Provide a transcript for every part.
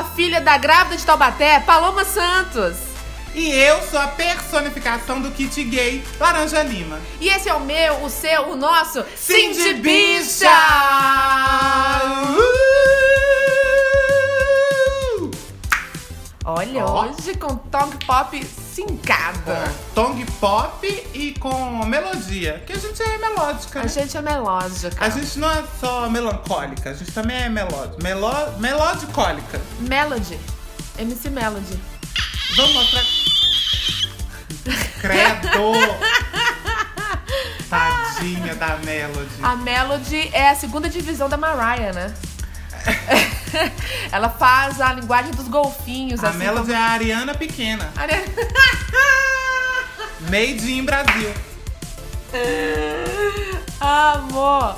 a filha da grávida de Taubaté, Paloma Santos. E eu sou a personificação do kit gay, Laranja Lima. E esse é o meu, o seu, o nosso de Bicha! Uh! Olha, Ó. hoje com tong pop cincada. Tong pop e com melodia, que a gente é melódica. A né? gente é melódica. A gente não é só melancólica, a gente também é melódica. Meló melodicólica. Melody. MC Melody. Vamos mostrar. Credo! Tadinha da Melody. A Melody é a segunda divisão da Mariah, né? Ela faz a linguagem dos golfinhos. A assim como- é a Ariana pequena. Made in Brasil. Amor.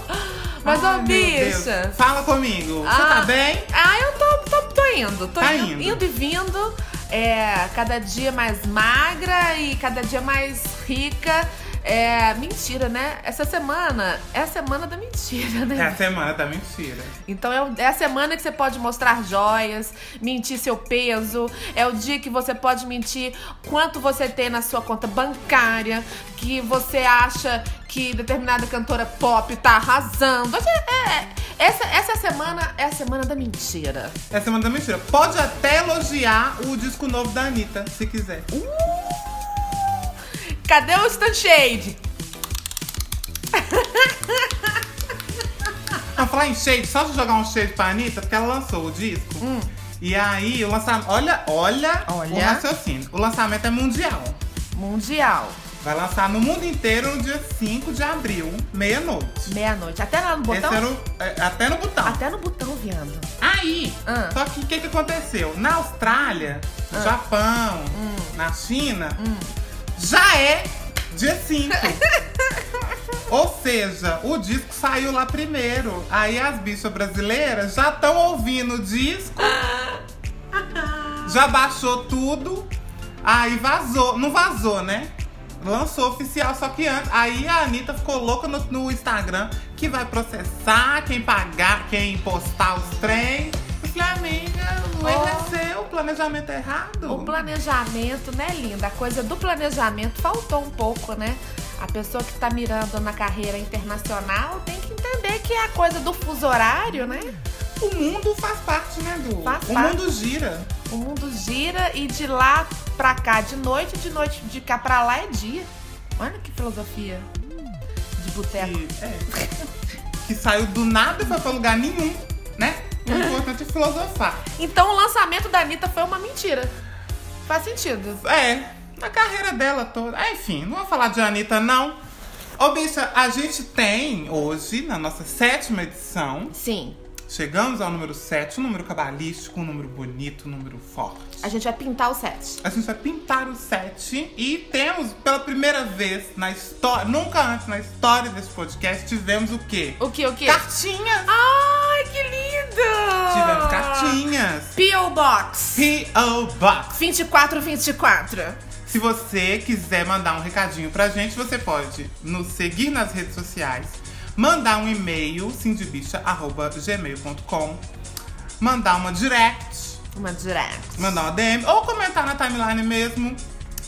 Mas, Ai, bicha. Fala comigo. Você Ah. tá bem? Ah, eu tô, tô, tô indo. Tô Tá indo, indo. e vindo. É, cada dia mais magra e cada dia mais rica. É, mentira, né? Essa semana é a semana da mentira, né? É a semana da mentira. Então é, é a semana que você pode mostrar joias, mentir seu peso, é o dia que você pode mentir quanto você tem na sua conta bancária, que você acha que determinada cantora pop tá arrasando. Hoje é- é- essa, essa semana é a semana da mentira. É a semana da mentira. Pode até elogiar o disco novo da Anitta, se quiser. Cadê o Stan Shade? Vamos falar em shade, só de jogar um shade pra Anitta, porque ela lançou o disco. E aí, o lançamento. Olha, olha, Olha. o raciocínio. O lançamento é mundial. Mundial. Vai lançar no mundo inteiro no dia 5 de abril, meia-noite. Meia-noite. Até lá no botão? Era o, é, até no botão. Até no botão, viando. Aí, Ah. só que o que, que aconteceu? Na Austrália, no Ah. Japão, Hum. na China, já é dia 5. Ou seja, o disco saiu lá primeiro. Aí as bichas brasileiras já estão ouvindo o disco. já baixou tudo. Aí vazou. Não vazou, né? Lançou oficial, só que antes. Aí a Anitta ficou louca no, no Instagram que vai processar quem pagar, quem postar os trem. Falei, amiga, o erro é Oh. seu, o planejamento é errado. O planejamento, né, linda? A coisa do planejamento faltou um pouco, né? A pessoa que tá mirando na carreira internacional tem que entender que é a coisa do fuso horário, né? O mundo faz parte, né, Du? Faz o parte. mundo gira. O mundo gira e de lá pra cá de noite, de noite de cá pra lá é dia. Olha que filosofia de boteco. Que, é, que saiu do nada e foi pra lugar nenhum, né? O importante é filosofar. Então o lançamento da Anitta foi uma mentira. Faz sentido. É, na carreira dela toda. Ah, Enfim, não vou falar de Anitta, não. Ô, bicha, a gente tem hoje, na nossa sétima edição, Sim. chegamos ao número 7, um número cabalístico, um número bonito, um número forte. A gente vai pintar o set. A gente vai pintar o 7 e temos, pela primeira vez na história, nunca antes na história desse podcast, tivemos o quê? O que, o que? Cartinhas! Ai, que lindo! Tivemos cartinhas. P.O. Box. P.O. Box. 2424. Se você quiser mandar um recadinho pra gente, você pode nos seguir nas redes sociais, mandar um e-mail, cindybicha.gmail.com, mandar uma direct, Uma direct. mandar uma DM ou comentar na timeline mesmo,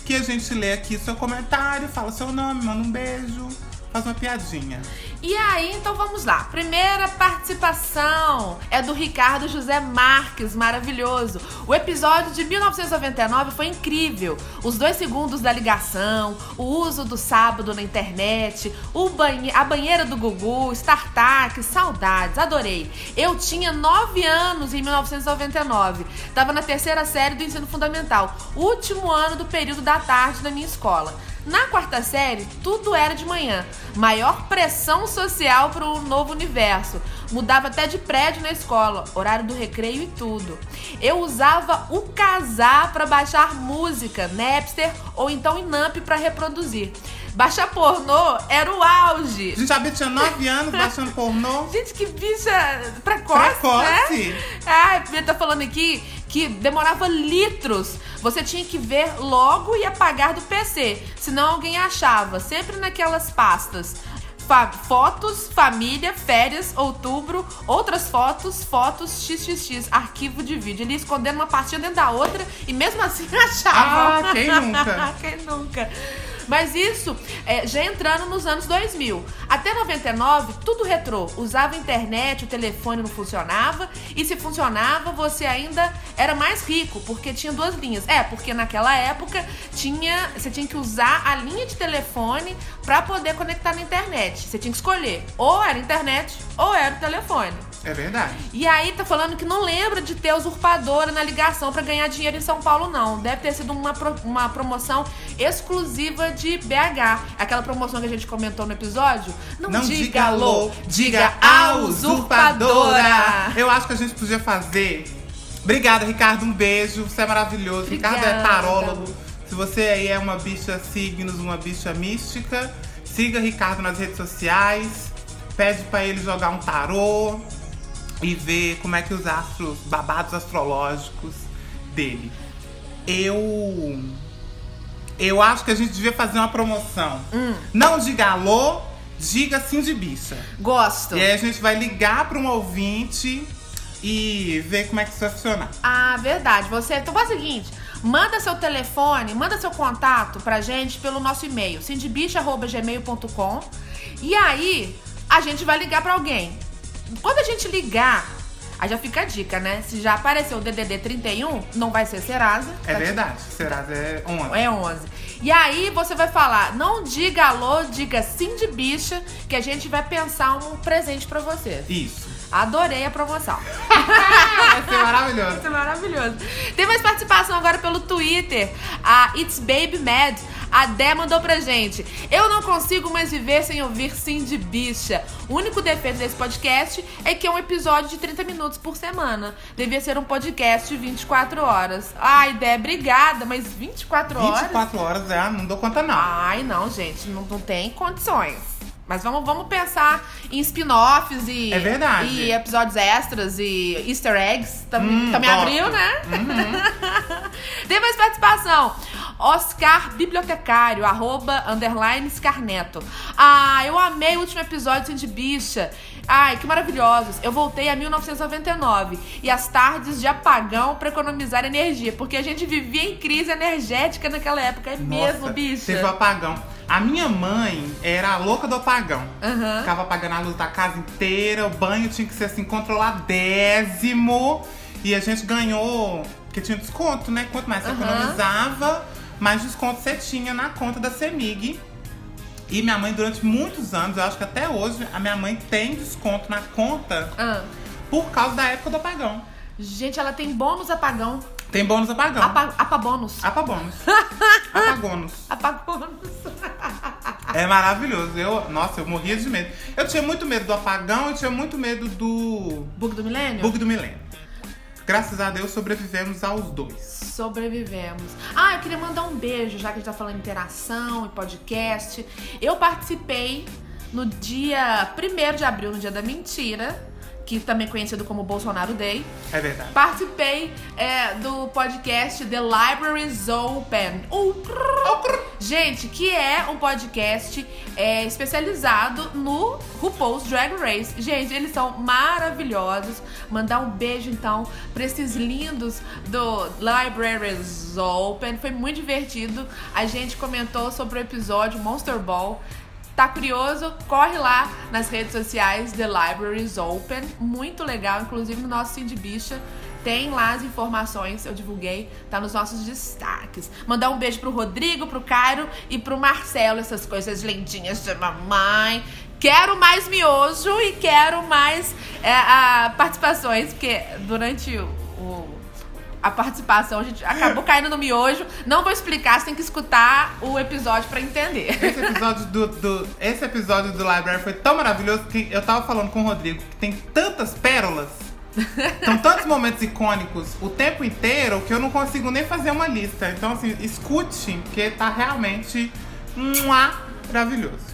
que a gente lê aqui seu comentário, fala seu nome, manda um beijo, faz uma piadinha. E aí, então vamos lá. Primeira participação é do Ricardo José Marques, maravilhoso. O episódio de 1999 foi incrível. Os dois segundos da ligação, o uso do sábado na internet, o banhe a banheira do Gugu, StarTac, saudades, adorei. Eu tinha 9 anos em 1999. Tava na terceira série do ensino fundamental, último ano do período da tarde na minha escola. Na quarta série, tudo era de manhã. Maior pressão social para o novo universo. Mudava até de prédio na escola, horário do recreio e tudo. Eu usava o casar para baixar música, Napster ou então Inamp para reproduzir. Baixar pornô era o auge. A gente já tinha 9 anos baixando pornô. Gente, que bicha precoce, Precoce. né? Ah, ele tá falando aqui que demorava litros. Você tinha que ver logo e apagar do PC, senão alguém achava, sempre naquelas pastas. fa- fotos, família, férias, outubro, outras fotos, fotos, xxx, arquivo de vídeo. Ele ia escondendo uma pastinha dentro da outra e mesmo assim achava. Ah, quem nunca? quem nunca? Mas isso é, já entrando nos anos 2000. Até 99, tudo retrô. Usava internet, o telefone não funcionava. E se funcionava, você ainda era mais rico, porque tinha duas linhas. É, porque naquela época tinha, você tinha que usar a linha de telefone pra poder conectar na internet. Você tinha que escolher. Ou era internet, ou era o telefone. É verdade. E aí tá falando que não lembra de ter usurpadora na ligação pra ganhar dinheiro em São Paulo, não. Deve ter sido uma, pro- uma promoção exclusiva de BH. Aquela promoção que a gente comentou no episódio. Não, Não diga alô, diga a usurpadora. Eu acho que a gente podia fazer. Obrigada, Ricardo. Um beijo. Você é maravilhoso. Ricardo é Obrigada. tarólogo. Se você aí é uma bicha signos, uma bicha mística, siga Ricardo nas redes sociais. Pede pra ele jogar um tarô e ver como é que os astros, babados astrológicos dele. Eu. Eu acho que a gente devia fazer uma promoção. Hum. Não diga alô, diga sim de bicha. Gosto. E aí a gente vai ligar para um ouvinte e ver como é que isso vai funcionar. Ah, verdade. Você. Então faz o seguinte. Manda seu telefone, manda seu contato pra gente pelo nosso e-mail, cindybicha.gmail.com. E aí, a gente vai ligar pra alguém. Quando a gente ligar, aí já fica a dica, né? Se já apareceu o DDD 31, não vai ser Serasa. É tá? verdade. Será é 11. É 11. E aí você vai falar, não diga alô, diga sim de bicha, que a gente vai pensar um presente pra você. Isso. Adorei a promoção. Vai ser maravilhoso. Isso é maravilhoso. Tem mais participação agora pelo Twitter. A It's Baby Mad. A Dé mandou pra gente. Eu não consigo mais viver sem ouvir Sim de Bicha. O único defeito desse podcast é que é um episódio de 30 minutos por semana. Devia ser um podcast de 24 horas. Ai, Dé, obrigada, mas 24 horas? 24 horas, é, não dou conta não. Ai, não, gente, não, não tem condições. Mas vamos, vamos pensar em spin-offs e, É verdade. e episódios extras e easter eggs. Também, Hum, também abriu, né? Tem mais participação. Oscar Bibliotecário, arroba, underline, Scarneto. Ah, eu amei o último episódio de Bicha. Ai, que maravilhosos. Eu voltei a 1999 e as tardes de apagão pra economizar energia, porque a gente vivia em crise energética naquela época. É mesmo, Nossa, bicha? Teve o apagão. A minha mãe era a louca do apagão. Aham. Ficava apagando a luz da casa inteira, o banho tinha que ser assim, controladésimo. E a gente ganhou, porque tinha desconto, né? Quanto mais você Aham. economizava, mais desconto você tinha na conta da Semig. E minha mãe, durante muitos anos, eu acho que até hoje, a minha mãe tem desconto na conta Ah. por causa da época do apagão. Gente, ela tem bônus apagão. Tem bônus apagão. Apa, apa bônus. Apabônus. Apagônus. Apagônus. É maravilhoso. Eu, nossa, eu morria de medo. Eu tinha muito medo do apagão, eu tinha muito medo do Bug do milênio? bug do milênio. Graças a Deus sobrevivemos aos dois. Sobrevivemos. Ah, eu queria mandar um beijo, já que a gente tá falando interação e podcast. Eu participei no dia 1 de abril, no dia da mentira, que também é conhecido como Bolsonaro Day. É verdade. Participei é, do podcast The Libraries Open. Uh. Gente, que é um podcast é, especializado no RuPaul's Drag Race. Gente, eles são maravilhosos. Mandar um beijo, então, pra esses lindos do Libraries Open. Foi muito divertido. A gente comentou sobre o episódio Monster Ball. Tá curioso? Corre lá nas redes sociais The Libraries Open. Muito legal, inclusive no nosso Cindy Bicha. Tem lá as informações, eu divulguei, tá nos nossos destaques. Mandar um beijo pro Rodrigo, pro Cairo e pro Marcelo, essas coisas lindinhas de mamãe. Quero mais miojo e quero mais é, a, participações, porque durante o- o, a participação a gente acabou caindo no miojo. Não vou explicar, você tem que escutar o episódio pra entender. Esse episódio do, do- esse episódio do Library foi tão maravilhoso que eu tava falando com o Rodrigo que tem tantas pérolas, são tantos momentos icônicos o tempo inteiro que eu não consigo nem fazer uma lista. Então, assim, escute, porque tá realmente maravilhoso.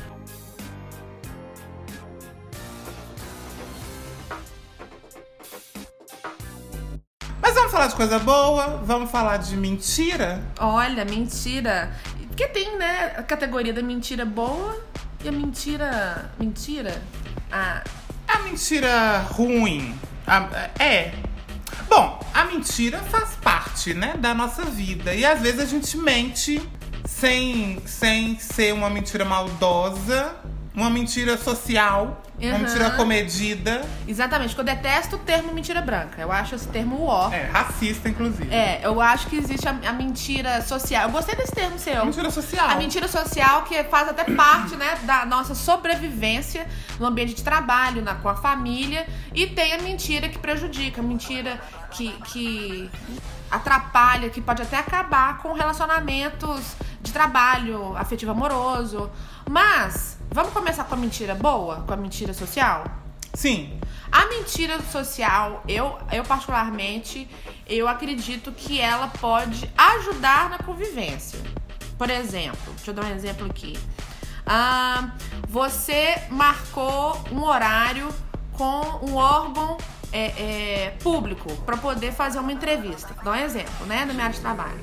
De coisa boa, vamos falar de mentira. Olha, mentira. Porque tem, né, a categoria da mentira boa E a mentira. Mentira? Ah, A mentira ruim. a- é. Bom, a mentira faz parte, né, da nossa vida. E às vezes a gente mente sem, sem ser uma mentira maldosa, uma mentira social, uma Uhum. mentira comedida. exatamente, que eu detesto o termo mentira branca. Eu acho esse termo ó. É, racista, inclusive. É, eu acho que existe a, a mentira social. Eu gostei desse termo seu. Mentira social. A mentira social que faz até parte, né, da nossa sobrevivência no ambiente de trabalho, na, com a família. E tem a mentira que prejudica, a mentira que, que atrapalha, que pode até acabar com relacionamentos de trabalho, afetivo amoroso. Mas, vamos começar com a mentira boa? Com a mentira social? Sim. A mentira social, eu, eu particularmente, eu acredito que ela pode ajudar na convivência. Por exemplo, deixa eu dar um exemplo aqui. Ah, você marcou um horário com um órgão é, é, público para poder fazer uma entrevista. Dar um exemplo, né, na minha área de trabalho.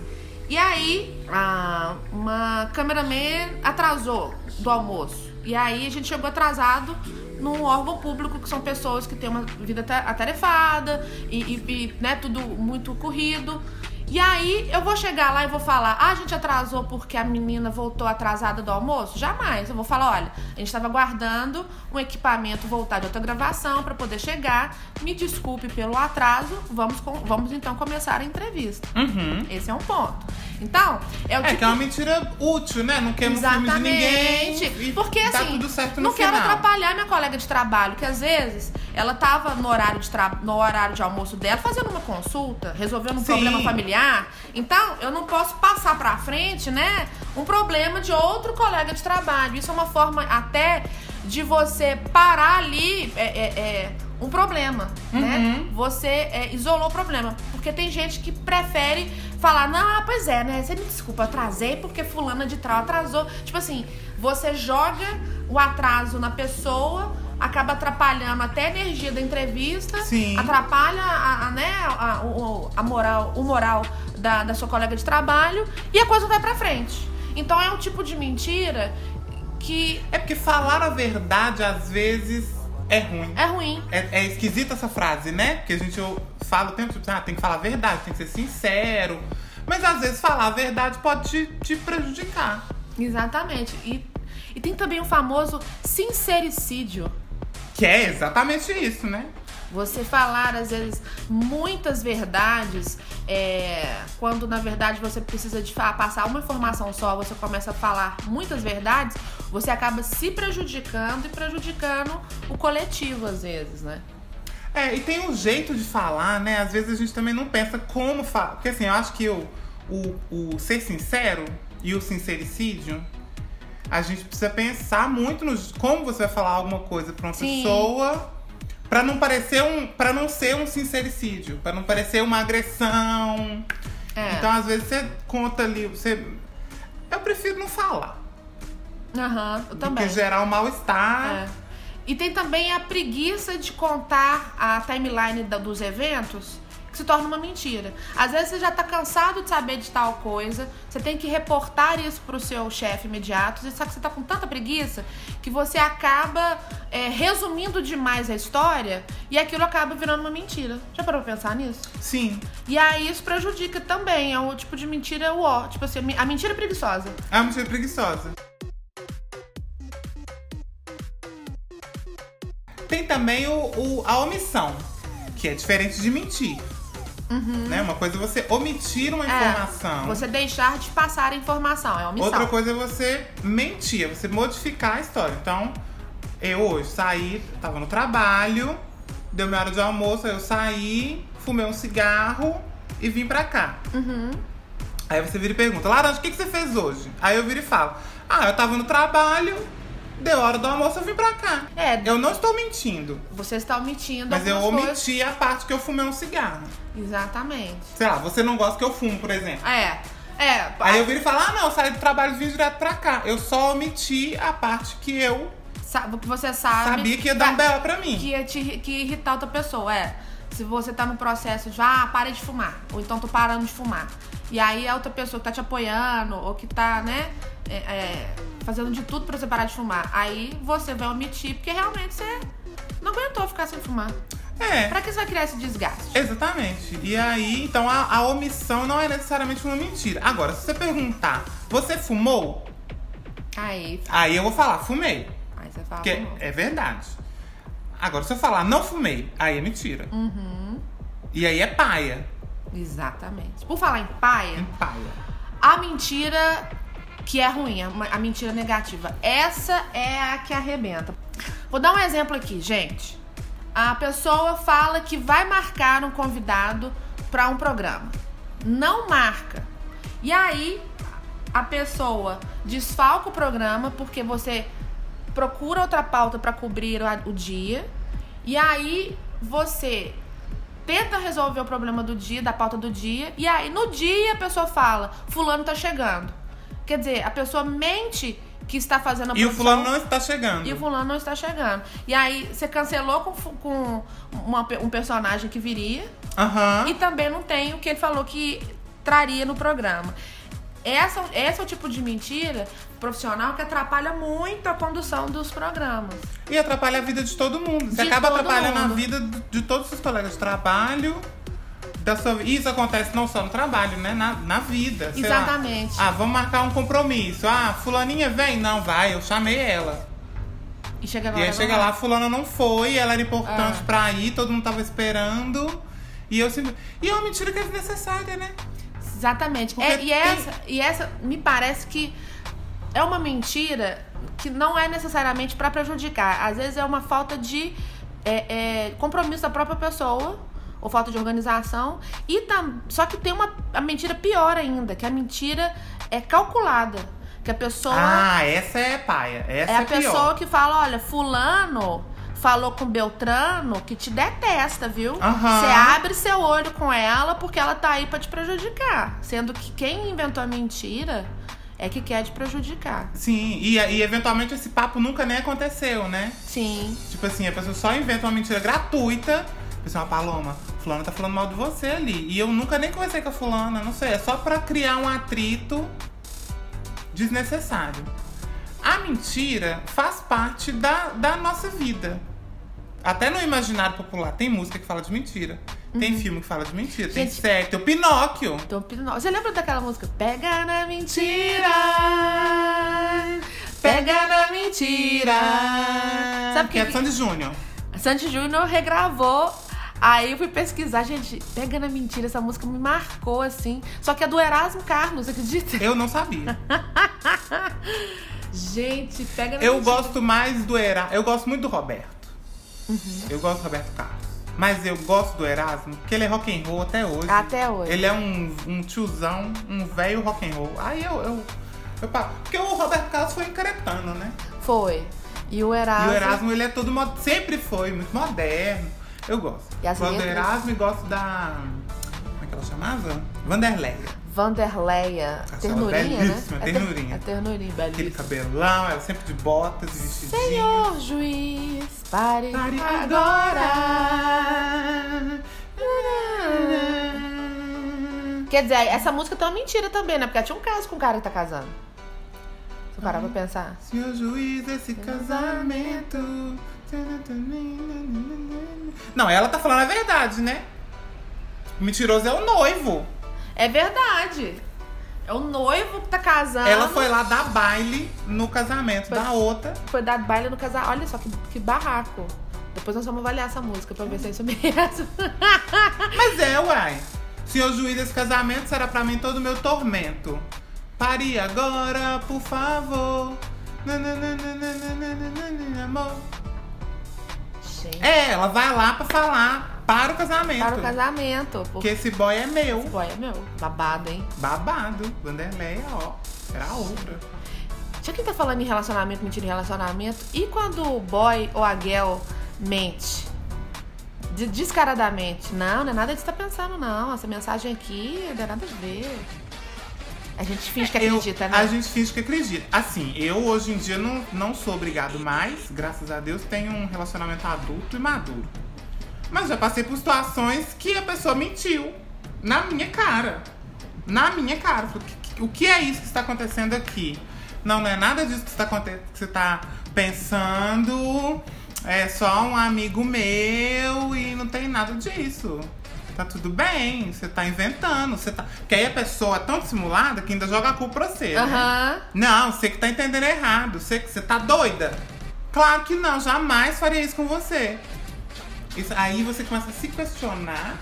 E aí, ah, uma cameraman atrasou do almoço. E aí a gente chegou atrasado num órgão público, que são pessoas que têm uma vida ata- atarefada e, e- e, né, tudo muito corrido. E aí eu vou chegar lá e vou falar, ah, a gente atrasou porque a menina voltou atrasada do almoço? Jamais. Eu vou falar, olha, a gente estava guardando um equipamento voltar de outra gravação para poder chegar. Me desculpe pelo atraso, vamos, vamos então começar a entrevista. Uhum. Esse é um ponto. Então, é o É, tipo que é uma mentira útil, né? Não queima o filme de ninguém. e Porque dá assim, tudo certo no não quero final. atrapalhar minha colega de trabalho, que às vezes ela tava no horário de, tra... no horário de almoço dela fazendo uma consulta, resolvendo um Sim. problema familiar. Então, eu não posso passar pra frente, né, um problema de outro colega de trabalho. Isso é uma forma até de você parar ali é, é, é, um problema, né? Uhum. Você é, isolou o problema. Porque tem gente que prefere falar, não, ah, pois é, né? Você me desculpa, atrasei porque fulana de tal atrasou. Tipo assim, você joga o atraso na pessoa, acaba atrapalhando até a energia da entrevista, Sim. atrapalha a, a, né, a, o, a moral, o moral da, da sua colega de trabalho e a coisa vai pra frente. Então é um tipo de mentira que É porque falar a verdade às vezes é ruim. é ruim. É, é esquisita essa frase, né? Porque a gente fala o tempo todo, ah, tem que falar a verdade, tem que ser sincero. Mas às vezes falar a verdade pode te, te prejudicar. Exatamente. E, e tem também o famoso sincericídio. Que é exatamente isso, né? Você falar, às vezes, muitas verdades, é, quando na verdade você precisa de passar uma informação só, você começa a falar muitas verdades, você acaba se prejudicando e prejudicando o coletivo, às vezes, né? É, e tem um jeito de falar, né? Às vezes a gente também não pensa como falar. Porque assim, eu acho que o, o, o ser sincero e o sincericídio, a gente precisa pensar muito no como você vai falar alguma coisa pra uma Sim. pessoa pra não parecer um. para não ser um sincericídio, pra não parecer uma agressão. É. Então, às vezes, você conta ali, você. Eu prefiro não falar. Aham, eu Do também. que gerar um mal-estar. É. E tem também a preguiça de contar a timeline da- dos eventos, que se torna uma mentira. Às vezes você já tá cansado de saber de tal coisa, você tem que reportar isso pro seu chefe imediato, só que você tá com tanta preguiça que você acaba é, resumindo demais a história e aquilo acaba virando uma mentira. Já parou pra pensar nisso? Sim. E aí isso prejudica também, é o tipo de mentira o ó, tipo assim, a mentira preguiçosa. É uma mentira preguiçosa. Também o, o- a omissão, que é diferente de mentir. Né? Uma coisa é você omitir uma Uhum. É, informação. Você deixar de passar a informação, é omissão. Outra coisa é você mentir, é você modificar a história. Então, eu hoje saí, tava no trabalho, deu minha hora de almoço, aí eu saí, fumei um cigarro e vim pra cá. Uhum. Aí você vira e pergunta, Laranja, o que, que você fez hoje? Aí eu viro e falo, ah, eu tava no trabalho, deu hora do almoço, eu vim pra cá. É, Eu não estou mentindo, Você está omitindo mas eu omiti a parte que eu fumei um cigarro. coisas. Exatamente. Sei lá, você não gosta que eu fumo, por exemplo. É. É. Aí eu viro e falo, ah, não, eu saí do trabalho e vim direto pra cá. Eu só omiti a parte que eu Sabe, que você sabe. sabia que ia dar um belo pra mim. Que ia te que ia irritar outra pessoa, é. Se você tá no processo de, ah, para de fumar, ou então tô parando de fumar. E aí a outra pessoa que tá te apoiando, ou que tá, né, é, é, fazendo de tudo pra você parar de fumar. Aí você vai omitir, porque realmente você não aguentou ficar sem fumar. É. Pra que você vai criar esse desgaste? Exatamente. E aí, então a, a omissão não é necessariamente uma mentira. Agora, se você perguntar, você fumou? Aí, Aí eu vou falar, fumei. aí você fala. Porque "Não." é verdade. Agora, se eu falar, não fumei, aí é mentira. Uhum. E aí é paia. Exatamente. Por falar em paia, Em paia. a mentira que é ruim, a a mentira negativa. Essa é a que arrebenta. Vou dar um exemplo aqui, gente. A pessoa fala que vai marcar um convidado para um programa. Não marca. E aí a pessoa desfalca o programa porque você procura outra pauta para cobrir o dia. E aí você tenta resolver o problema do dia, da pauta do dia, e aí no dia a pessoa fala: Fulano tá chegando. Quer dizer, a pessoa mente que está fazendo a E o fulano não está chegando. e o fulano não está chegando. E aí você cancelou com, com uma um personagem que viria Aham. e também não tem o que ele falou que traria no programa. Essa, esse é o tipo de mentira profissional que atrapalha muito a condução dos programas. E atrapalha a vida de todo mundo. Você De acaba atrapalhando a mundo. vida de todos os colegas de trabalho. Da sua... Isso acontece não só no trabalho, né? Na, na vida. sei lá. Exatamente. Ah, vamos marcar um compromisso. Ah, fulaninha vem? Não, vai, eu chamei ela. E chega E aí chega lá, fulana não foi, ela era importante Ah. pra ir, todo mundo tava esperando. E eu sempre. E é uma mentira que é desnecessária, né? Exatamente. É, e, tem- essa, e essa me parece que é uma mentira que não é necessariamente pra prejudicar. Às vezes é uma falta de é, é, compromisso da própria pessoa, ou falta de organização. E tam, só que tem uma a mentira pior ainda, que a mentira é calculada. Que a pessoa. Ah, essa é paia. Essa é é, a pior. pessoa que fala, olha, fulano falou com Beltrano que te detesta, viu? Você abre seu olho com ela porque ela tá aí pra te prejudicar. Sendo que quem inventou a mentira é que quer te prejudicar. Sim, e, e eventualmente esse papo nunca nem aconteceu, né? Sim. Tipo assim, a pessoa só inventa uma mentira gratuita. Pessoal, uma paloma, fulana tá falando mal de você ali. E eu nunca nem conversei com a fulana, não sei. É só pra criar um atrito desnecessário. A mentira faz parte da, da nossa vida. Até no imaginário popular tem música que fala de mentira. Tem filme que fala de mentira. Tem Gente- série, tem o Pinóquio. Então, Pino- Você lembra daquela música? Pega na mentira. Pega na mentira. Sabe que é que- Sandy Júnior. Sandy Júnior regravou. Aí eu fui pesquisar, gente, pega na mentira, essa música me marcou assim. Só que é do Erasmo Carlos, acredita? Eu não sabia. Gente, pega Eu mentira. gosto mais do Erasmo. Eu gosto muito do Roberto. Uhum. Eu gosto do Roberto Carlos. Mas eu gosto do Erasmo, porque ele é rock and roll até hoje. Até hoje. Ele é um, um tiozão, um velho rock and roll. Aí eu, eu, eu paro. Porque o Roberto Carlos foi encaretando, né? Foi. E o E Erasmo. o Erasmo, ele é todo sempre foi muito moderno. Eu gosto. E as gosto do letras? Erasmo e gosto da como é que ela chamava? Vanderleia. Vanderleia. Achava Ternurinha, né? É ternurinha. É ternurinha, Aquele belíssima. cabelão, ela sempre de botas e vestidinho. Senhor juiz, pare, Pare agora. Quer dizer, essa música tem uma mentira também, né? Porque tinha um caso com o cara que tá casando. Se eu parar pra pensar. Senhor juiz, esse casamento. Não, ela tá falando a verdade, né? O mentiroso é o noivo. É verdade. É o noivo que tá casando. Ela foi lá dar baile no casamento Foi. da outra. Foi dar baile no casal. Olha só que, que barraco. Depois nós vamos avaliar essa música pra ver se é isso mesmo. Mas é, uai. Senhor juiz, esse casamento será pra mim todo o meu tormento. Pare agora, por favor. Nananana, Amor. Gente, É, ela vai lá pra falar para o casamento. para o casamento. Porque Porque esse boy é meu. esse boy é meu. Babado, hein? Babado. Vanderleia, ó. Era outra. Já quem tá falando em relacionamento, mentira em relacionamento, e quando o boy ou a girl mente? De- descaradamente. Não, não é nada disso que tá pensando, não. Essa mensagem aqui não tem nada a ver. A gente finge que Eu- acredita, né? A gente finge que acredita. Assim, eu hoje em dia não, não sou obrigado mais. Graças a Deus tenho um relacionamento adulto e maduro. Mas já passei por situações que a pessoa mentiu na minha cara. Na minha cara. Falei, "Que- que- O que é isso que está acontecendo aqui? Não, não é nada disso que, está aconte- que você está pensando. É só um amigo meu e não tem nada disso. Tá tudo bem, você tá inventando. Você tá... Porque aí a pessoa é tão dissimulada que ainda joga a culpa pra você. né? Aham. Não, você que tá entendendo errado. Você que você tá doida. Claro que não, jamais faria isso com você. Isso, aí você começa a se questionar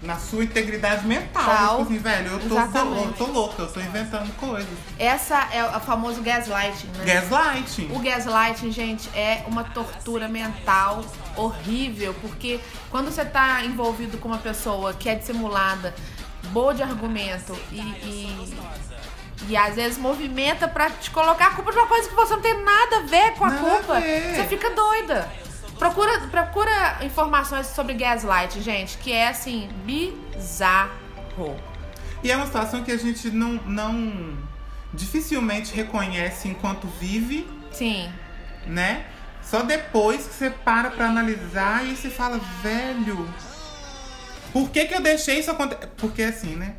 na sua integridade mental. Tal. Tipo assim, velho, eu tô, Exatamente. eu tô louca, eu tô inventando coisas. Essa é o famoso gaslighting, né? Gaslighting. O gaslighting, gente, é uma tortura mental horrível, porque quando você tá envolvido com uma pessoa que é dissimulada, boa de argumento e, e, e às vezes movimenta pra te colocar a culpa de uma coisa que você não tem nada a ver com a Nada a culpa, ver. você fica doida. Procura, procura informações sobre gaslighting, gente, que é assim, bizarro. E é uma situação que a gente não, não dificilmente reconhece enquanto vive, Sim. né? Só depois que você para pra analisar e você fala, velho, por que que eu deixei isso acontecer? Porque assim, né?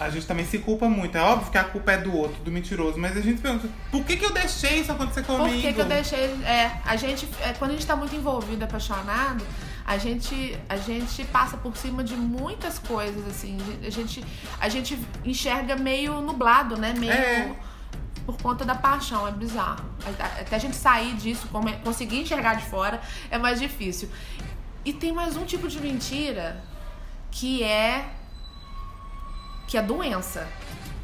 A gente também se culpa muito. É óbvio que a culpa é do outro, do mentiroso. Mas a gente pergunta, por que que eu deixei isso acontecer comigo? Por que, que eu deixei. É, a gente. é, quando a gente tá muito envolvido, apaixonado, a gente, a gente passa por cima de muitas coisas, assim. A gente, a gente enxerga meio nublado, né? Meio. É. Por conta da paixão, é bizarro. Até a gente sair disso, como conseguir enxergar de fora, é mais difícil. E tem mais um tipo de mentira que é. Que é doença.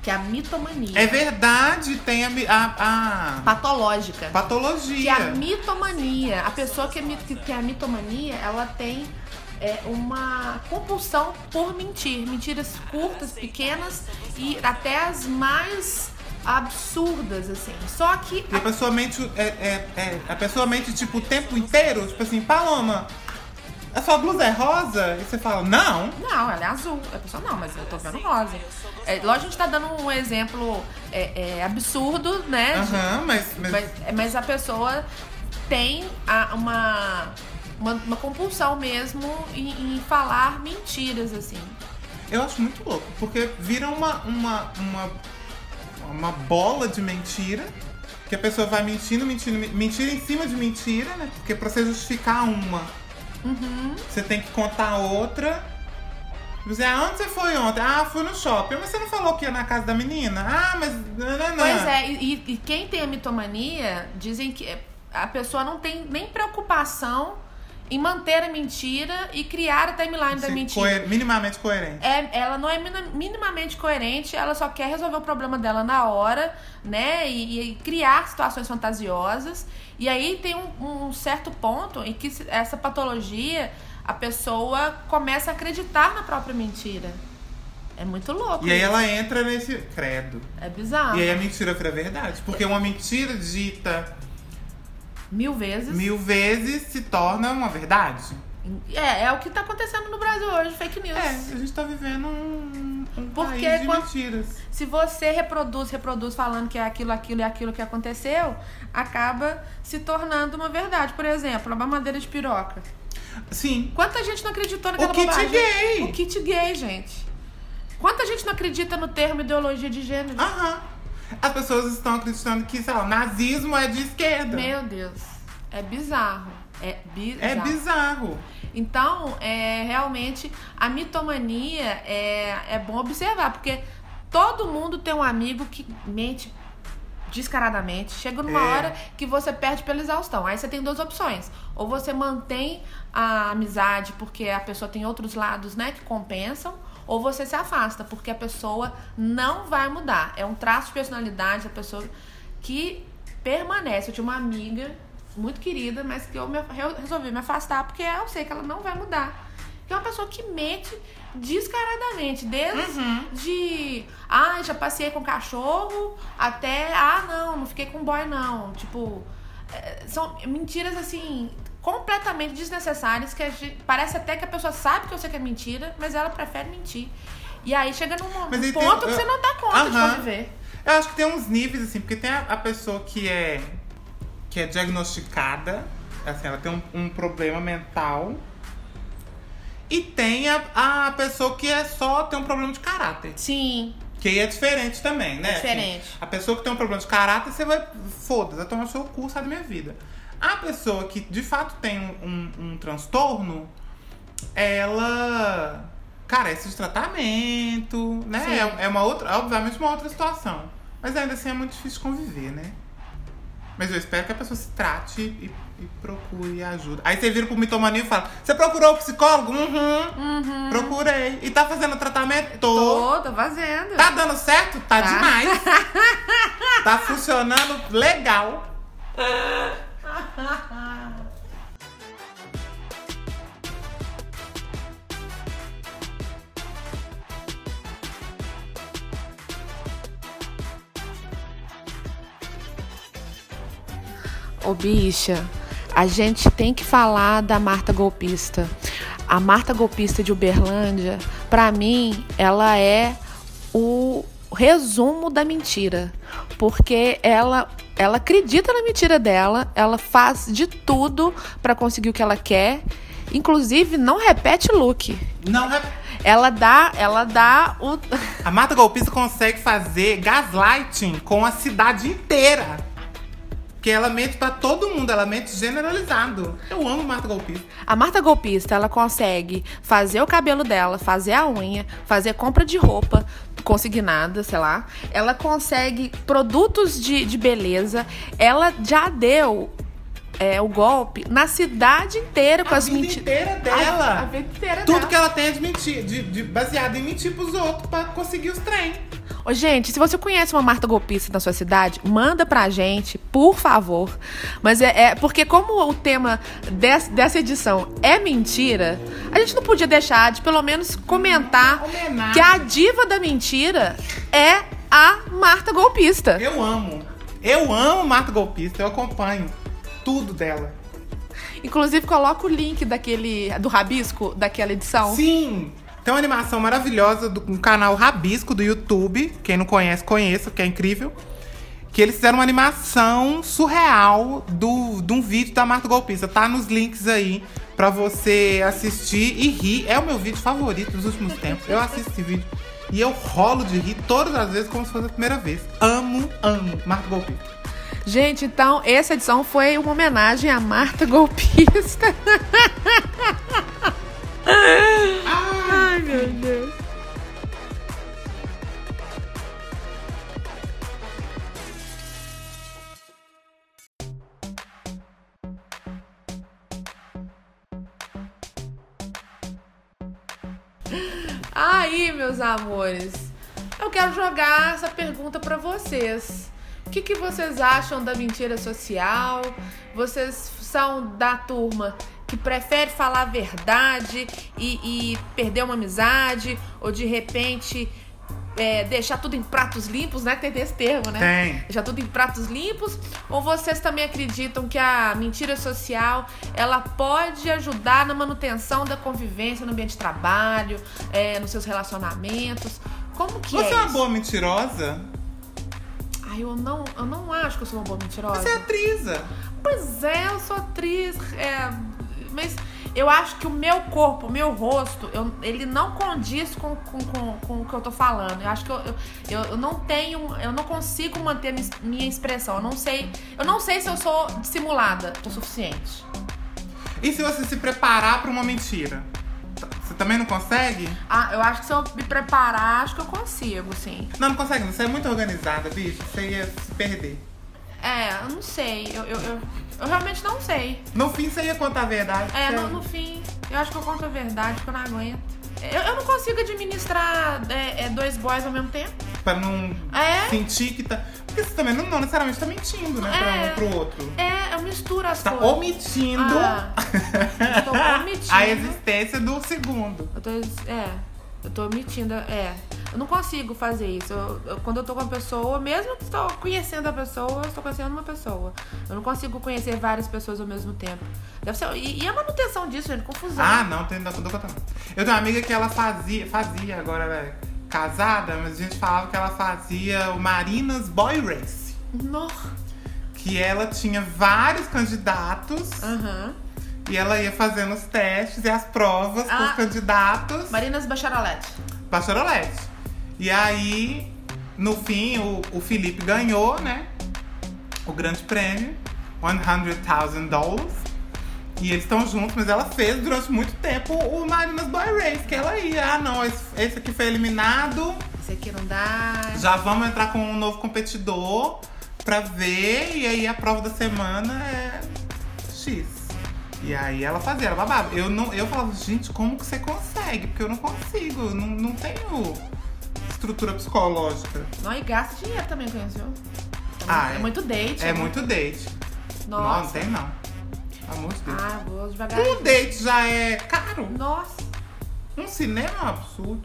Que é a mitomania. É verdade, tem a, a, a Patológica. patologia. Que é a mitomania, a pessoa que, é, que tem a mitomania, ela tem é, uma compulsão por mentir. Mentiras curtas, pequenas e até as mais absurdas, assim. Só que. E a pessoa mente, é, é, é, a pessoa mente, tipo, o tempo inteiro, tipo assim, Paloma, a sua blusa é rosa? E você fala, não. Não, ela é azul. A pessoa, não, mas eu tô vendo rosa. É, lógico, a gente tá dando um exemplo é, é, absurdo, né? Aham, mas, mas, Mas, mas a pessoa tem a- uma, uma, uma compulsão mesmo em, em falar mentiras, assim. eu acho muito louco, porque vira uma, uma, uma, uma bola de mentira, que a pessoa vai mentindo, mentindo, me- mentira em cima de mentira, né? Porque pra você justificar uma, Uhum. você tem que contar outra. Você, ah, onde você foi ontem? Ah, fui no shopping. Mas você não falou que ia na casa da menina? Ah, mas. Não, não, não. Pois é, e, e quem tem a mitomania, dizem que a pessoa não tem nem preocupação em manter a mentira e criar a timeline da Sim, mentira. coer- minimamente coerente. É, ela não é minimamente coerente, ela só quer resolver o problema dela na hora, né? E, e criar situações fantasiosas. E aí tem um, um certo ponto em que essa patologia, a pessoa começa a acreditar na própria mentira. É muito louco. E aí isso. ela entra nesse credo. É bizarro. E aí a mentira vira verdade. Porque uma mentira dita Mil vezes. mil vezes se torna uma verdade. É, é o que tá acontecendo no Brasil hoje, fake news. É, a gente tá vivendo um, um Porque país de quando- mentiras. Se você reproduz, reproduz falando que é aquilo, aquilo e aquilo que aconteceu, acaba se tornando uma verdade. Por exemplo, a mamadeira de piroca. Sim. Quanta gente não acreditou naquela O kit bobagem? gay. O kit gay, gente. Quanta gente não acredita no termo ideologia de gênero? Aham. As pessoas estão acreditando que, sei lá, nazismo é de esquerda. Meu Deus. É bizarro. É bizarro. É bizarro. Então, é, realmente, a mitomania é, é bom observar, porque todo mundo tem um amigo que mente descaradamente. Chega numa É. hora que você perde pela exaustão. Aí você tem duas opções. Ou você mantém a amizade porque a pessoa tem outros lados, né, que compensam, ou você se afasta porque a pessoa não vai mudar. É um traço de personalidade da pessoa que permanece. Eu tinha uma amiga muito querida, mas que eu me- resolvi me afastar porque eu sei que ela não vai mudar. Que é uma pessoa que mente descaradamente, desde de ah, já passei com cachorro até ah, não, não fiquei com boy não. Tipo, é, são mentiras assim completamente desnecessárias que a gente- parece até que a pessoa sabe que eu sei que é mentira, mas ela prefere mentir. E aí chega num, num aí tem- ponto que você não dá conta de Aham. conviver. Eu acho que tem uns níveis, assim, porque tem a, a pessoa que é, que é diagnosticada, assim, ela tem um, um problema mental E tem a, a pessoa que é só tem um problema de caráter. Sim. Que aí é diferente também, né? É diferente. Assim, a pessoa que tem um problema de caráter, você vai. Foda-se, vai tomar seu cu, sai da minha vida. A pessoa que de fato tem um, um, um transtorno, ela carece de tratamento, né? É, é uma outra, obviamente uma outra situação. Mas ainda assim é muito difícil conviver, né? Mas eu espero que a pessoa se trate e, e procure ajuda. Aí você vira pro mitomania e fala: Você procurou o psicólogo? Uhum. Procurei. E tá fazendo tratamento? Tô. Tô, tô fazendo. Tá dando certo? Tá, Tá. demais. tá funcionando legal. Ô bicha, a gente tem que falar da Marta Golpista. A Marta Golpista de Uberlândia, pra mim, ela é o resumo da mentira. Porque ela, ela acredita na mentira dela, ela faz de tudo pra conseguir o que ela quer. Inclusive, não repete look. Não é. Ela dá, ela dá o. A Mata Golpista consegue fazer gaslighting com a cidade inteira. Porque ela mente pra todo mundo, ela mente generalizado. Eu amo Mata Golpista. A Marta Golpista, ela consegue fazer o cabelo dela, fazer a unha, fazer compra de roupa consignada, sei lá. Ela consegue produtos de, de beleza. Ela já deu é, o golpe na cidade inteira com a as vida mentiras. inteira dela. A, a vida inteira Tudo dela. que ela tem é de mentir, de, de- baseado em mentir pros outros pra conseguir os trem. Ô, gente, se você conhece uma Marta golpista na sua cidade, manda pra gente, por favor. Mas é, é- porque como o tema des- dessa edição é mentira, a gente não podia deixar de pelo menos comentar Homenagem. que a diva da mentira é a Marta golpista. Eu amo. Eu amo Marta Golpista, eu acompanho tudo dela. Inclusive coloca o link daquele do rabisco daquela edição. Sim! Tem uma animação maravilhosa do um canal Rabisco do YouTube. Quem não conhece, conheça, que é incrível. Que eles fizeram uma animação surreal do, de um vídeo da Marta Golpista. Tá nos links aí pra você assistir e rir. É o meu vídeo favorito dos últimos tempos. Eu assisto esse vídeo e eu rolo de rir todas as vezes como se fosse a primeira vez. Amo, amo Marta Golpista. Gente, então essa edição foi uma homenagem à Marta golpista. Ai, meu Deus. Aí, meus amores, eu quero jogar essa pergunta pra vocês. O que, que vocês acham da mentira social? Vocês são da turma que prefere falar a verdade e, e perder uma amizade? Ou de repente é, deixar tudo em pratos limpos, né? Tem esse termo, né? Tem. Deixar tudo em pratos limpos? Ou vocês também acreditam que a mentira social ela pode ajudar na manutenção da convivência no ambiente de trabalho, é, nos seus relacionamentos? Como que Você é? é uma boa mentirosa? Ai, eu não, eu não acho que eu sou uma boa mentirosa. Você é atriza. Pois é, eu sou atriz, é, mas eu acho que o meu corpo, o meu rosto, eu- ele não condiz com, com, com, com o que eu tô falando. Eu acho que eu, eu, eu, não tenho, eu não consigo manter minha, minha expressão. Eu não sei, eu não sei se eu sou dissimulada o suficiente. E se você se preparar pra uma mentira? Você também não consegue? Ah, eu acho que se eu me preparar, acho que eu consigo, sim. Não, não consegue. Você é muito organizada, bicho. Você ia se perder. É, eu não sei. Eu, eu, eu, eu realmente não sei. No fim, você ia contar a verdade. É, no, no fim, eu acho que eu conto a verdade, porque eu não aguento. Eu, eu não consigo administrar é, é, dois boys ao mesmo tempo. Pra não É? sentir que tá. Porque você também não, não necessariamente tá mentindo, né? Pra É. um pro outro. É, eu misturo as Tá coisas. omitindo Ah, estou omitindo. a existência do segundo. Eu tô, é, eu tô omitindo, é. Eu não consigo fazer isso. Eu- eu- quando eu tô com uma pessoa, mesmo que estou conhecendo a pessoa, eu estou conhecendo uma pessoa. Eu não consigo conhecer várias pessoas ao mesmo tempo. Deve ser, e, e a manutenção disso, gente, confusão. Ah, não, tem não, não. Eu tenho uma amiga que ela fazia, fazia, agora é casada, mas a gente falava que ela fazia o Marinas Boy Race. No. Que ela tinha vários candidatos Aham. E ela ia fazendo os testes e as provas com Ah. os candidatos. Marinas Bacharolete. Bacharolete. E aí, no fim, o, o Felipe ganhou, né? O grande prêmio, 100,000 dólares. E eles estão juntos, mas ela fez durante muito tempo o Marinas Boy Race, que ela ia. Ah, não, esse, esse aqui foi eliminado. Esse aqui não dá. Já vamos entrar com um novo competidor pra ver. E aí a prova da semana é X. E aí ela fazia, era babado. Eu, não, eu falava, gente, como que você consegue? Porque eu não consigo, não, não tenho estrutura psicológica. Não, e gasta dinheiro também com isso, viu? É, Ah, muito, é é. muito date. É muito date. Não, não Nossa. tem não. Amor de Deus. Ah, vou devagarinho. Um date já é caro. Nossa. Um cinema é um absurdo.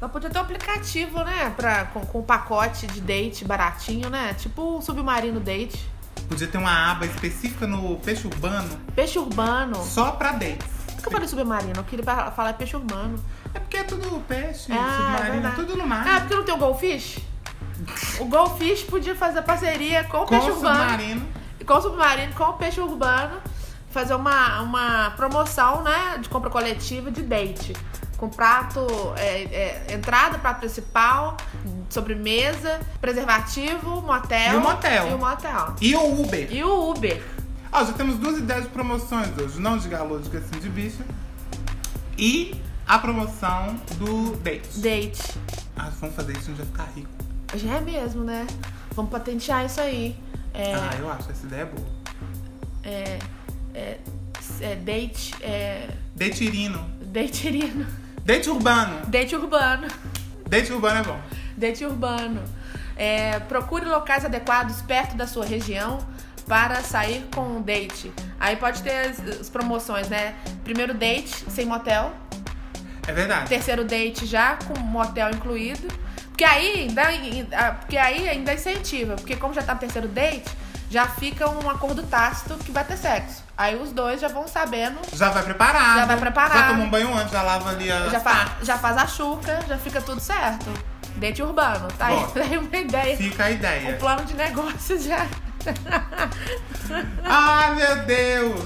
Ela podia ter um aplicativo, né? Pra, com, com um pacote de date baratinho, né? Tipo o Submarino Date. Podia ter uma aba específica no peixe urbano Peixe urbano. só pra dates. Por que eu falei submarino? Eu queria fa- falar peixe urbano. É porque é tudo peixe, Ah, é submarino, verdade. tudo no mar. Ah, porque não tem o Goldfish? O Goldfish podia fazer parceria com o com peixe urbano. submarino. Com o submarino, com o peixe urbano. Fazer uma, uma promoção, né? De compra coletiva de date. Com prato, é, é, entrada, prato principal, sobremesa, preservativo, motel. E o motel. E o motel. E o Uber. E o Uber. Ó, já temos duas ideias de promoções hoje. Não de galô, de assim de bicha. E a promoção do date. Date. Ah, vamos fazer isso, a gente vai ficar rico. Já é mesmo, né? Vamos patentear isso aí. É, Ah, eu acho, essa ideia é boa. é, é, é date. É, Date irino. date irino. Date urbano. Date urbano. Date urbano é bom. Date urbano. É, procure locais adequados perto da sua região para sair com um date. Aí pode ter as, as promoções, né? Primeiro date sem motel. É verdade. Terceiro date já com motel incluído. Porque aí ainda, ah, porque aí ainda incentiva. Porque como já tá no terceiro date, já fica um acordo tácito que vai ter sexo. Aí os dois já vão sabendo. Já vai preparado. Já vai preparado. Já toma um banho antes, já lava ali a. Já, fa já faz a chuca, já fica tudo certo. Date urbano, tá aí, Bom. aí uma ideia. Fica a Um ideia. plano de negócio já. Ai, meu Deus!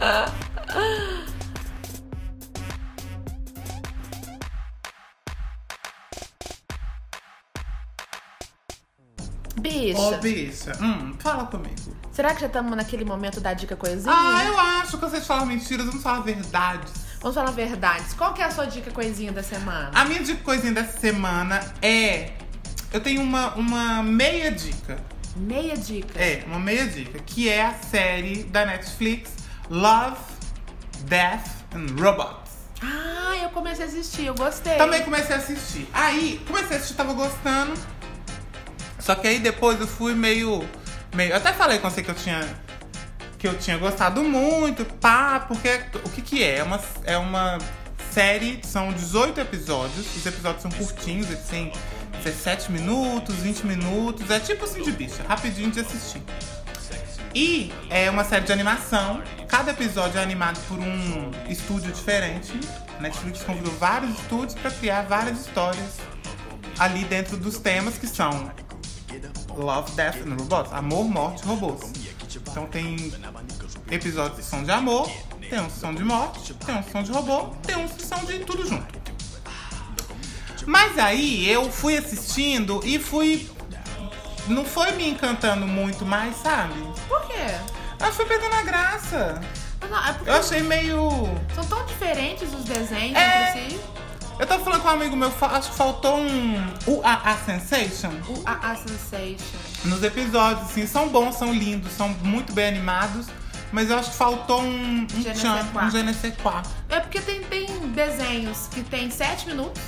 Bicha, Ô, bicha. Hum, fala comigo. será que já estamos naquele momento da dica coisinha? Ah, eu acho que vocês falam mentiras, não falo verdades. Vamos falar verdades. Qual que é a sua dica coisinha da semana? A minha dica coisinha dessa semana é. Eu tenho uma, uma meia dica. Meia dica. É, uma meia dica. Que é a série da Netflix Love, Death and Robots. Ah, eu comecei a assistir, eu gostei. Também comecei a assistir. Aí, comecei a assistir, tava gostando. Só que aí depois eu fui meio. meio eu até falei com você que eu tinha. Que eu tinha gostado muito, pá, porque o que que é? É uma, é uma série, são 18 episódios. Os episódios são curtinhos, têm 17 minutos, 20 minutos. É tipo assim de bicha, rapidinho de assistir. E é uma série de animação. Cada episódio é animado por um estúdio diferente. Netflix convidou vários estúdios para criar várias histórias ali dentro dos temas que são Love, Death and Robots. Amor, morte, robôs. Então tem episódios que são de amor, tem uns que são de morte, tem uns que são de robô, tem uns que são de tudo junto. Mas aí eu fui assistindo e fui. Não foi me encantando muito mais, sabe? Por quê? Eu fui perdendo a graça. Não, é Eu achei meio. são tão diferentes os desenhos É. entre si. Eu tava falando com um amigo meu, acho que faltou um. O A Sensation. O, a, a Sensation. Nos episódios, assim, são bons, são lindos, são muito bem animados. Mas eu acho que faltou um, um quoi. um je ne sais quoi. É porque tem, tem desenhos que tem 7 minutos,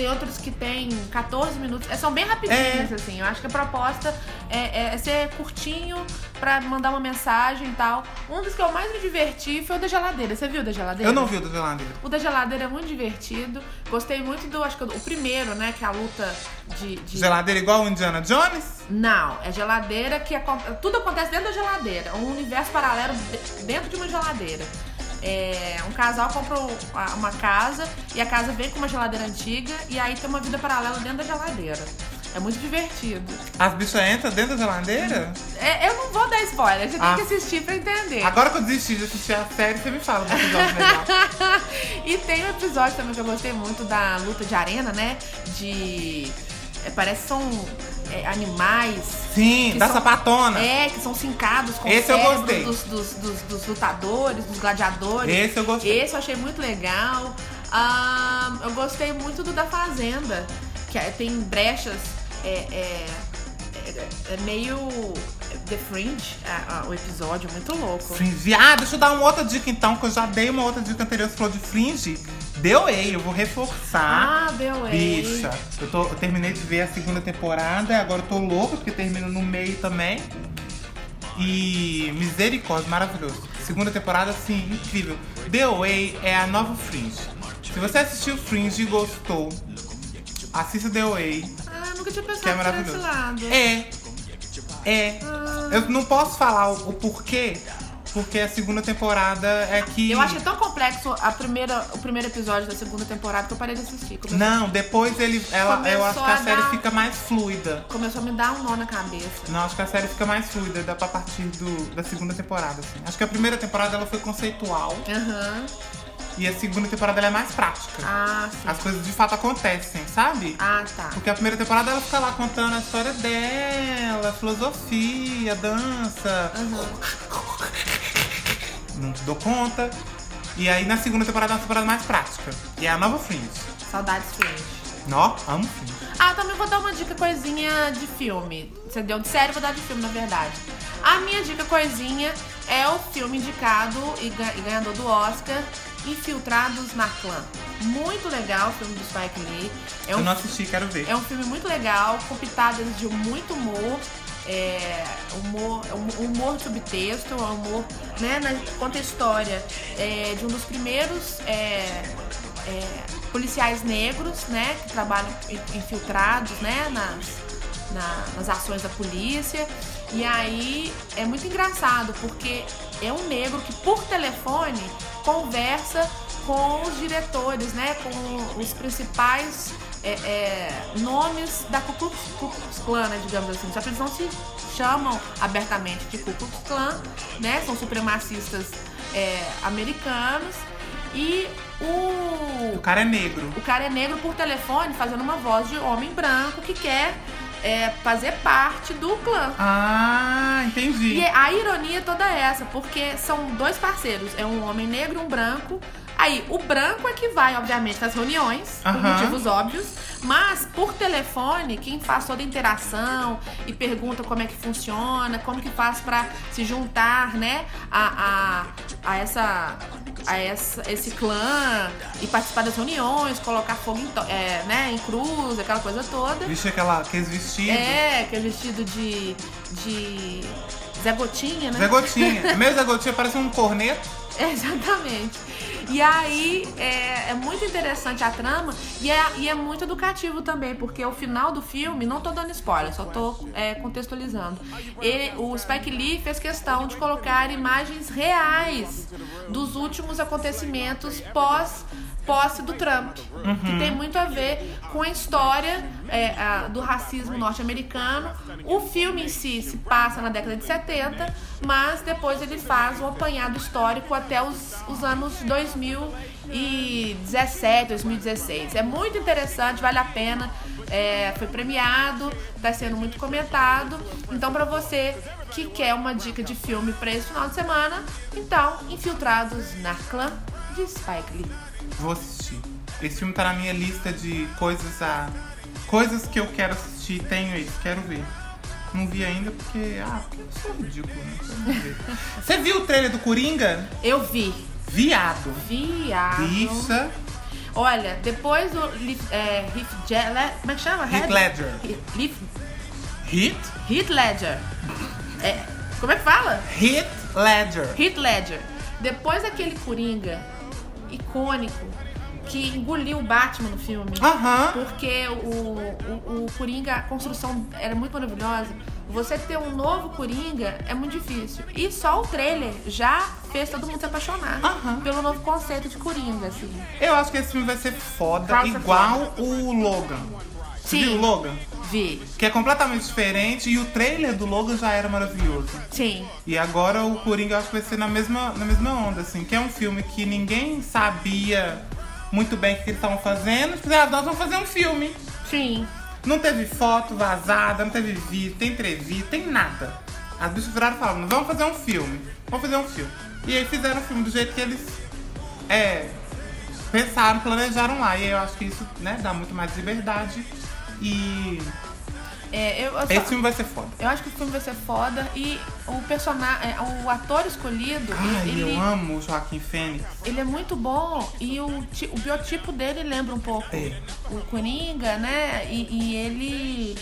tem outros que tem 14 minutos. É, são bem rapidinhos, É. assim. Eu acho que a proposta é, é ser curtinho pra mandar uma mensagem e tal. Um dos que eu mais me diverti foi o da geladeira. Você viu o da geladeira? Eu não vi o do geladeira. O da geladeira é muito divertido. Gostei muito do, acho que o primeiro, né? Que é a luta de. de- Geladeira igual o Indiana Jones? Não, é geladeira que acon- tudo acontece dentro da geladeira. Um universo paralelo de- dentro de uma geladeira. É, um casal compra um- uma casa e a casa vem com uma geladeira antiga e aí tem uma vida paralela dentro da geladeira. É muito divertido. As bichas entram dentro da geladeira? É, eu não vou dar spoiler, você Ah. tem que assistir pra entender. Agora que eu desisti de assistir a série, você me fala do episódio legal. e tem um episódio também que eu gostei muito da luta de arena, né? De. É, parece que são é, animais. Sim, da são- sapatona. É, que são sincados com Esse eu gostei. Dos, dos, dos- dos lutadores, dos gladiadores. Esse eu gostei. Esse eu achei muito legal. Ahn, eu gostei muito do da Fazenda, que é- tem brechas. É, é, é- é meio. The Fringe, a- a- o episódio, é muito louco. Fringe. Ah, deixa eu dar uma outra dica então, que eu já dei uma outra dica anterior, você falou de Fringe. Deu ei, eu vou reforçar. Ah, deu Bicha, eu, tô, eu terminei de ver a segunda temporada, agora eu tô louco, porque termina no meio também. E misericórdia, maravilhoso. Segunda temporada, assim, incrível. The Way é a nova Fringe. Se você assistiu Fringe e gostou, assista The Way, Ah, nunca tinha pensado que é por esse maravilhoso. lado. É. É. Eu não posso falar o, o porquê, porque a segunda temporada é que. Eu achei tão complexo a primeira, o primeiro episódio da segunda temporada que eu parei de assistir. Começou, Não, depois ele, ela, eu acho que a a série dar- fica mais fluida. começou a me dar um nó na cabeça. Não, acho que a série fica mais fluida, dá pra partir do, da segunda temporada, assim. Acho que a primeira temporada ela foi conceitual Aham. E a segunda temporada ela é mais prática. Ah, sim. As coisas de fato acontecem, sabe? Ah, tá. Porque a primeira temporada ela fica lá contando a história dela, filosofia, dança. Não te dou conta. E aí na segunda temporada é uma temporada mais prática. E é a nova Fringe. Saudades Fringe. Nó, amo Fringe. Ah, também vou dar uma dica coisinha de filme. Você deu de série, vou dar de filme, na verdade. A minha dica coisinha é o filme indicado e ganhador do Oscar, Infiltrados na Clã. Muito legal o filme do Spike Lee. É Eu um não assisti, quero ver. É um filme muito legal, com pitadas de muito humor. É, humor, um humor subtexto, um humor, né, na, conta a história é, de um dos primeiros é, é, policiais negros, né, que trabalham in- infiltrados, né, nas, na- nas ações da polícia. E aí é muito engraçado, porque é um negro que por telefone conversa com os diretores, né? Com os principais é, é, nomes da Ku Klux, Ku Klux Klan, né, digamos assim. Só que eles não se chamam abertamente de Ku Klux Klan, né? São supremacistas é, americanos. E o, O cara é negro. o cara é negro por telefone fazendo uma voz de homem branco que quer é, fazer parte do clã. Ah, entendi. E a ironia toda é essa, porque são dois parceiros, é um homem negro e um branco. Aí, o branco é que vai, obviamente, nas reuniões, por motivos óbvios, mas por telefone, quem faz toda a interação e pergunta como é que funciona, como que faz pra se juntar, né, a, a, a essa a essa, esse clã e participar das reuniões, colocar fogo em, é, né, em cruz, aquela coisa toda. Vixe, aquela, aqueles vestidos. É, aquele vestido de. de. Zé Gotinha, né? Zé Gotinha. Meu Zé Gotinha parece um corneto. Exatamente. E aí é, é muito interessante a trama e é, e é muito educativo também, porque o final do filme, não tô dando spoiler, só tô é, contextualizando. Ele, o Spike Lee fez questão de colocar imagens reais dos últimos acontecimentos pós posse do Trump, que tem muito a ver com a história é, a- do racismo norte-americano. O filme em si se passa na década de 70, mas depois ele faz um apanhado histórico até os, os anos 2017, 2016. É muito interessante, vale a pena. É, foi premiado, está sendo muito comentado. Então, para você que quer uma dica de filme para esse final de semana, então, Infiltrados na Clã de Spike Lee. Vou assistir. Esse filme tá na minha lista de coisas a. Coisas que eu quero assistir. Tenho esse, quero ver. Não vi ainda porque. Ah, porque eu sou ridículo, né? Você viu o trailer do Coringa? Eu vi. Viado. Viado. Bicha. Olha, depois Leaf, é. Como é que chama? Heath Ledger. Leaf- Hit? Heath Ledger. É, como é que fala? Hit Ledger. Heath Ledger. Depois daquele Coringa icônico que engoliu o Batman no filme. Aham. Porque o, o, o Coringa, a construção era muito maravilhosa. Você ter um novo Coringa é muito difícil. E só o trailer já fez todo mundo se apaixonar Aham. pelo novo conceito de Coringa, assim. Eu acho que esse filme vai ser foda, igual o Logan. Você Sim. viu o Logan? Vi. Que é completamente diferente e o trailer do Logan já era maravilhoso. Sim. E agora o Coringa eu acho que vai ser na mesma, na mesma onda, assim, que é um filme que ninguém sabia muito bem o que eles estavam fazendo. Tipo, ah, nós vamos fazer um filme. Sim. Não teve foto vazada, não teve vídeo, tem entrevista, tem nada. As bichas viraram e falaram, vamos fazer um filme. Vamos fazer um filme. E aí fizeram o filme do jeito que eles é, pensaram, planejaram lá. E eu acho que isso né, dá muito mais liberdade. E É, eu, eu só- esse filme vai ser foda. eu acho que o filme vai ser foda e o personagem, o ator escolhido, Ai, ele, eu amo o Joaquim Fênix. ele é muito bom e o, o biotipo dele lembra um pouco É. o Coringa, né? E, e ele.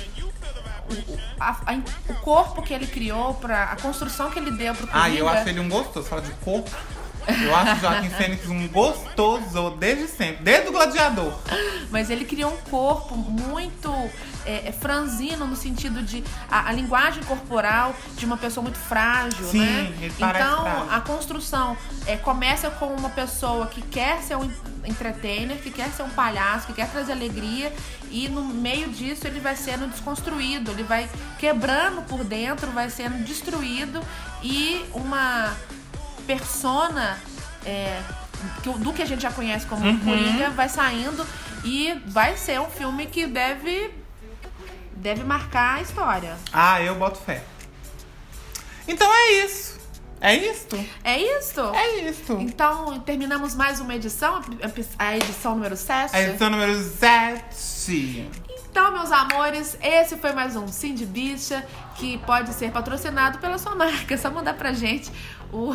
O, o- a- a- o corpo que ele criou, pra, a construção que ele deu pro Coringa. Ah, eu acho ele um gostoso. Fala de corpo. Eu acho o Joaquim Fênix um gostoso desde sempre. Desde o Gladiador. Mas ele criou um corpo muito é, é, franzino no sentido de a, a linguagem corporal de uma pessoa muito frágil, Sim, né? ele parece Então frágil. a construção é, começa com uma pessoa que quer ser um entertainer, que quer ser um palhaço, que quer trazer alegria e no meio disso ele vai sendo desconstruído, ele vai quebrando por dentro, vai sendo destruído e uma persona é, do que a gente já conhece como Uhum. Coringa vai saindo e vai ser um filme que deve deve marcar a história. Ah, eu boto fé. Então é isso. É isto? É isso? É isso. Então, terminamos mais uma edição, a edição número 7. A edição número 7. Então, meus amores, esse foi mais um Sim de Bicha, que pode ser patrocinado pela sua marca. É só mandar pra gente o...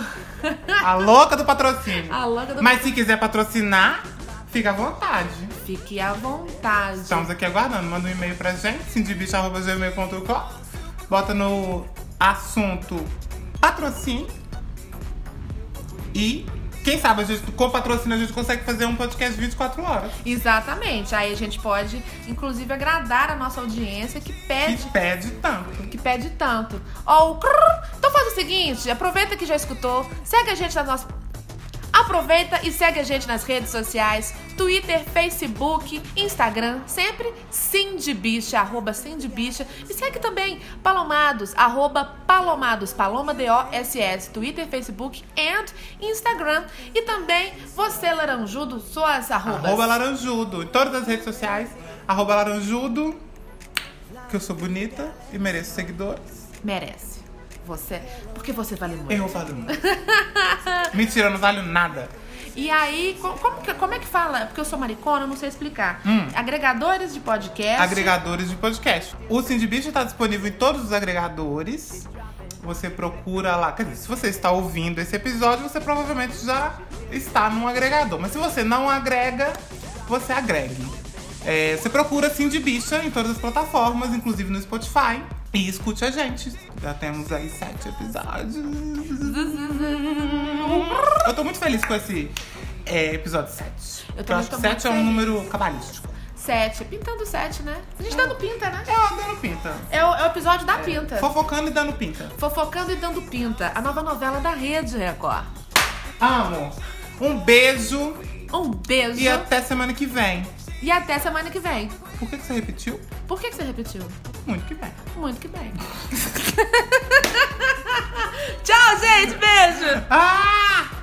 A louca do patrocínio. a logo do... Mas se quiser patrocinar, fica à vontade. Fique à vontade. Estamos aqui aguardando. Manda um e-mail pra gente, cindibicha.gmail.com. Bota no assunto patrocínio. E quem sabe a gente, com patrocínio a gente consegue fazer um podcast 24 horas. Exatamente. Aí a gente pode, inclusive, agradar a nossa audiência que pede Que pede tanto. que pede tanto. Ó, o crrr. Então faz o seguinte, aproveita que já escutou, segue a gente nas nossas Aproveita e segue a gente nas redes sociais, Twitter, Facebook, Instagram, sempre Cindybicha, arroba Cindybicha. E segue também Palomados, arroba Palomados, Paloma D-O-S-S, Twitter, Facebook and Instagram. E também você, Laranjudo, suas arrobas. Arroba Laranjudo. Em todas as redes sociais, arroba Laranjudo. Que eu sou bonita e mereço seguidores. Merece. Você, porque você vale muito. Eu falo muito. Mentira, eu não valho nada. E aí, co- como, que, como é que fala? Porque eu sou maricona, eu não sei explicar. Hum. Agregadores de podcast. Agregadores de podcast. O Cindy Bicho está disponível em todos os agregadores. Você procura lá. Quer dizer, se você está ouvindo esse episódio, você provavelmente já está num agregador. Mas se você não agrega, você agregue. É, você procura Cindy Bicha em todas as plataformas, inclusive no Spotify. E escute a gente. Já temos aí sete episódios. Eu tô muito feliz com esse é, episódio 7. Eu também acho que muito 7 é um feliz. número cabalístico. Sete. Pintando sete, né? A gente dando pinta, né? É, dando pinta. É o, é o episódio da pinta. Fofocando e dando pinta. Fofocando e dando pinta. A nova novela da Rede Record. Amo. Um beijo Um beijo. e até semana que vem. E até semana que vem. Por que, que você repetiu? Por que, que você repetiu? Muito que vem. Muito que bem. Tchau, gente. Beijo. Ah!